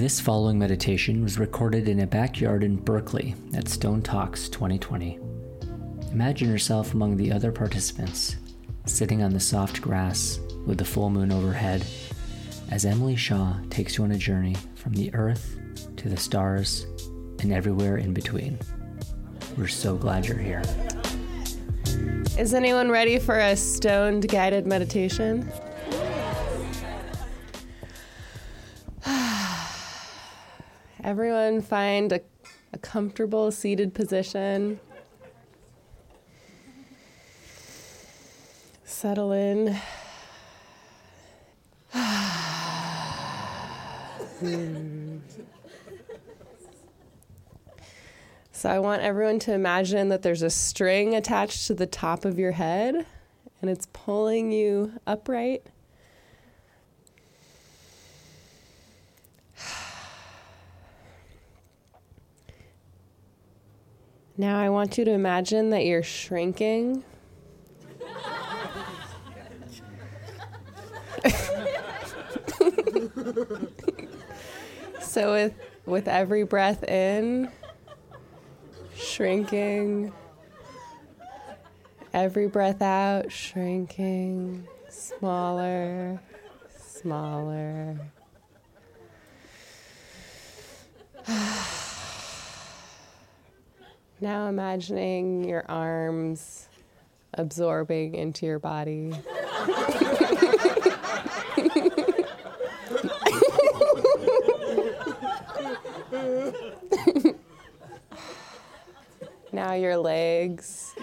This following meditation was recorded in a backyard in Berkeley at Stone Talks 2020. Imagine yourself among the other participants, sitting on the soft grass with the full moon overhead, as Emily Shaw takes you on a journey from the earth to the stars and everywhere in between. We're so glad you're here. Is anyone ready for a stoned guided meditation? Everyone find a, a comfortable seated position. Settle in. So I want everyone to imagine that there's a string attached to the top of your head and it's pulling you upright. Now I want you to imagine that you're shrinking. so with with every breath in, shrinking. Every breath out, shrinking, smaller, smaller. Now imagining your arms absorbing into your body. now your legs.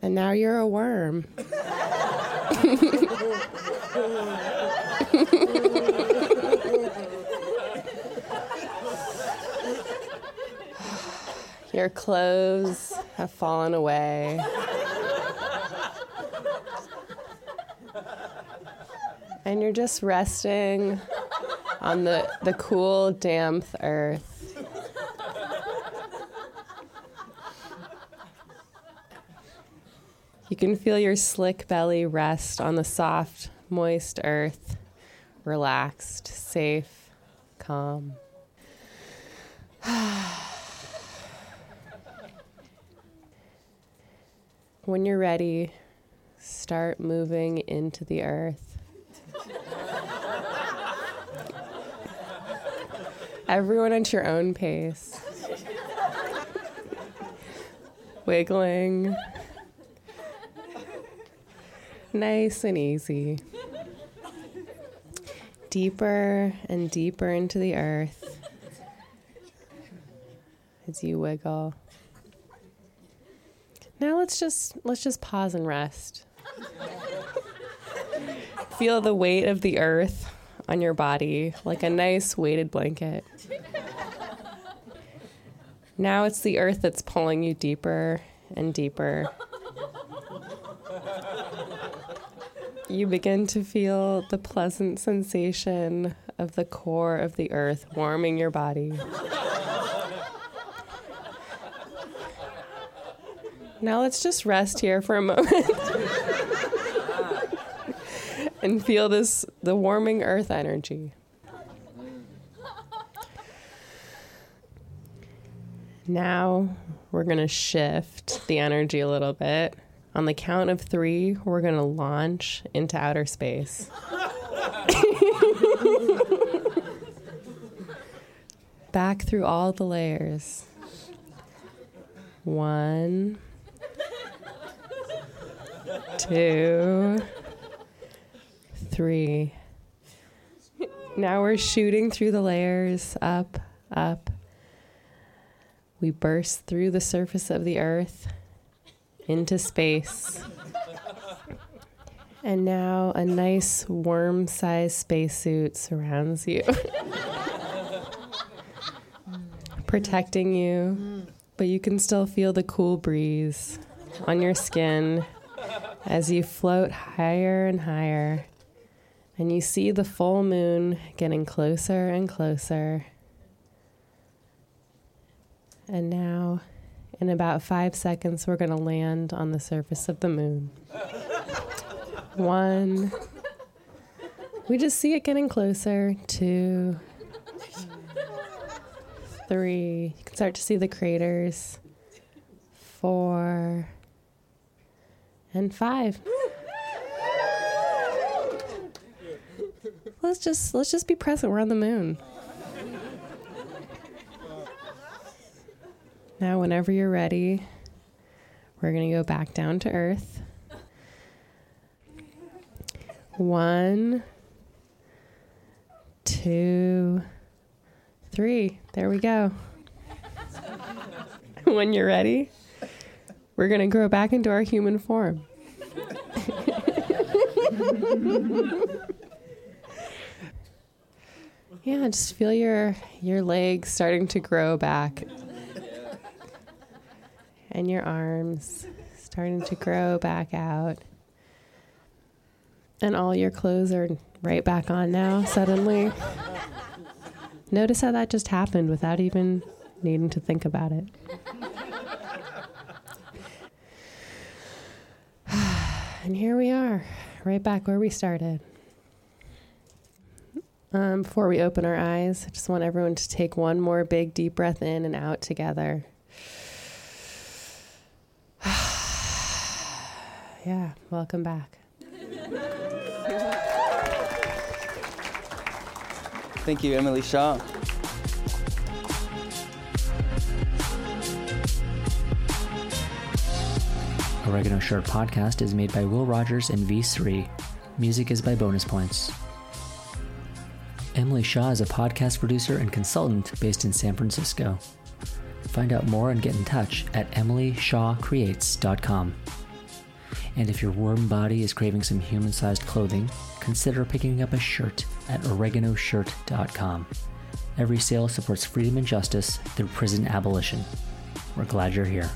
And now you're a worm. Your clothes have fallen away. And you're just resting on the, the cool, damp earth. You can feel your slick belly rest on the soft, moist earth, relaxed, safe, calm. When you're ready, start moving into the earth. Everyone at your own pace. Wiggling. Nice and easy. Deeper and deeper into the earth as you wiggle. Now let's just let's just pause and rest. Feel the weight of the earth on your body like a nice weighted blanket. Now it's the earth that's pulling you deeper and deeper. You begin to feel the pleasant sensation of the core of the earth warming your body. Now let's just rest here for a moment and feel this the warming earth energy. Now we're going to shift the energy a little bit. On the count of three, we're going to launch into outer space. Back through all the layers. One two, three. Now we're shooting through the layers, up, up. We burst through the surface of the earth into space. And now a nice worm sized spacesuit surrounds you, protecting you, but you can still feel the cool breeze on your skin as you float higher and higher, and you see the full moon getting closer and closer. And now, in about five seconds, we're going to land on the surface of the moon. One. We just see it getting closer. Two. Three. You can start to see the craters. Four. And five. Let's just let's just be present. We're on the moon. Now, whenever you're ready, we're to go back down to earth. One, two, three. There we go. when you're ready, we're going to grow back into our human form. yeah, just feel your your legs starting to grow back and your arms starting to grow back out. And all your clothes are right back on now, suddenly. Notice how that just happened without even needing to think about it. And here we are, right back where we started. Um, before we open our eyes, I just want everyone to take one more big deep breath in and out together. yeah, welcome back. Thank you, Emily Shaw. Oregano Shirt podcast is made by Will Rogers and V3. Music is by Bonus Points. Emily Shaw is a podcast producer and consultant based in San Francisco. Find out more and get in touch at emilyshawcreates.com. And if your warm body is craving some human sized clothing, consider picking up a shirt at oreganoshirt.com. Every sale supports freedom and justice through prison abolition. We're glad you're here.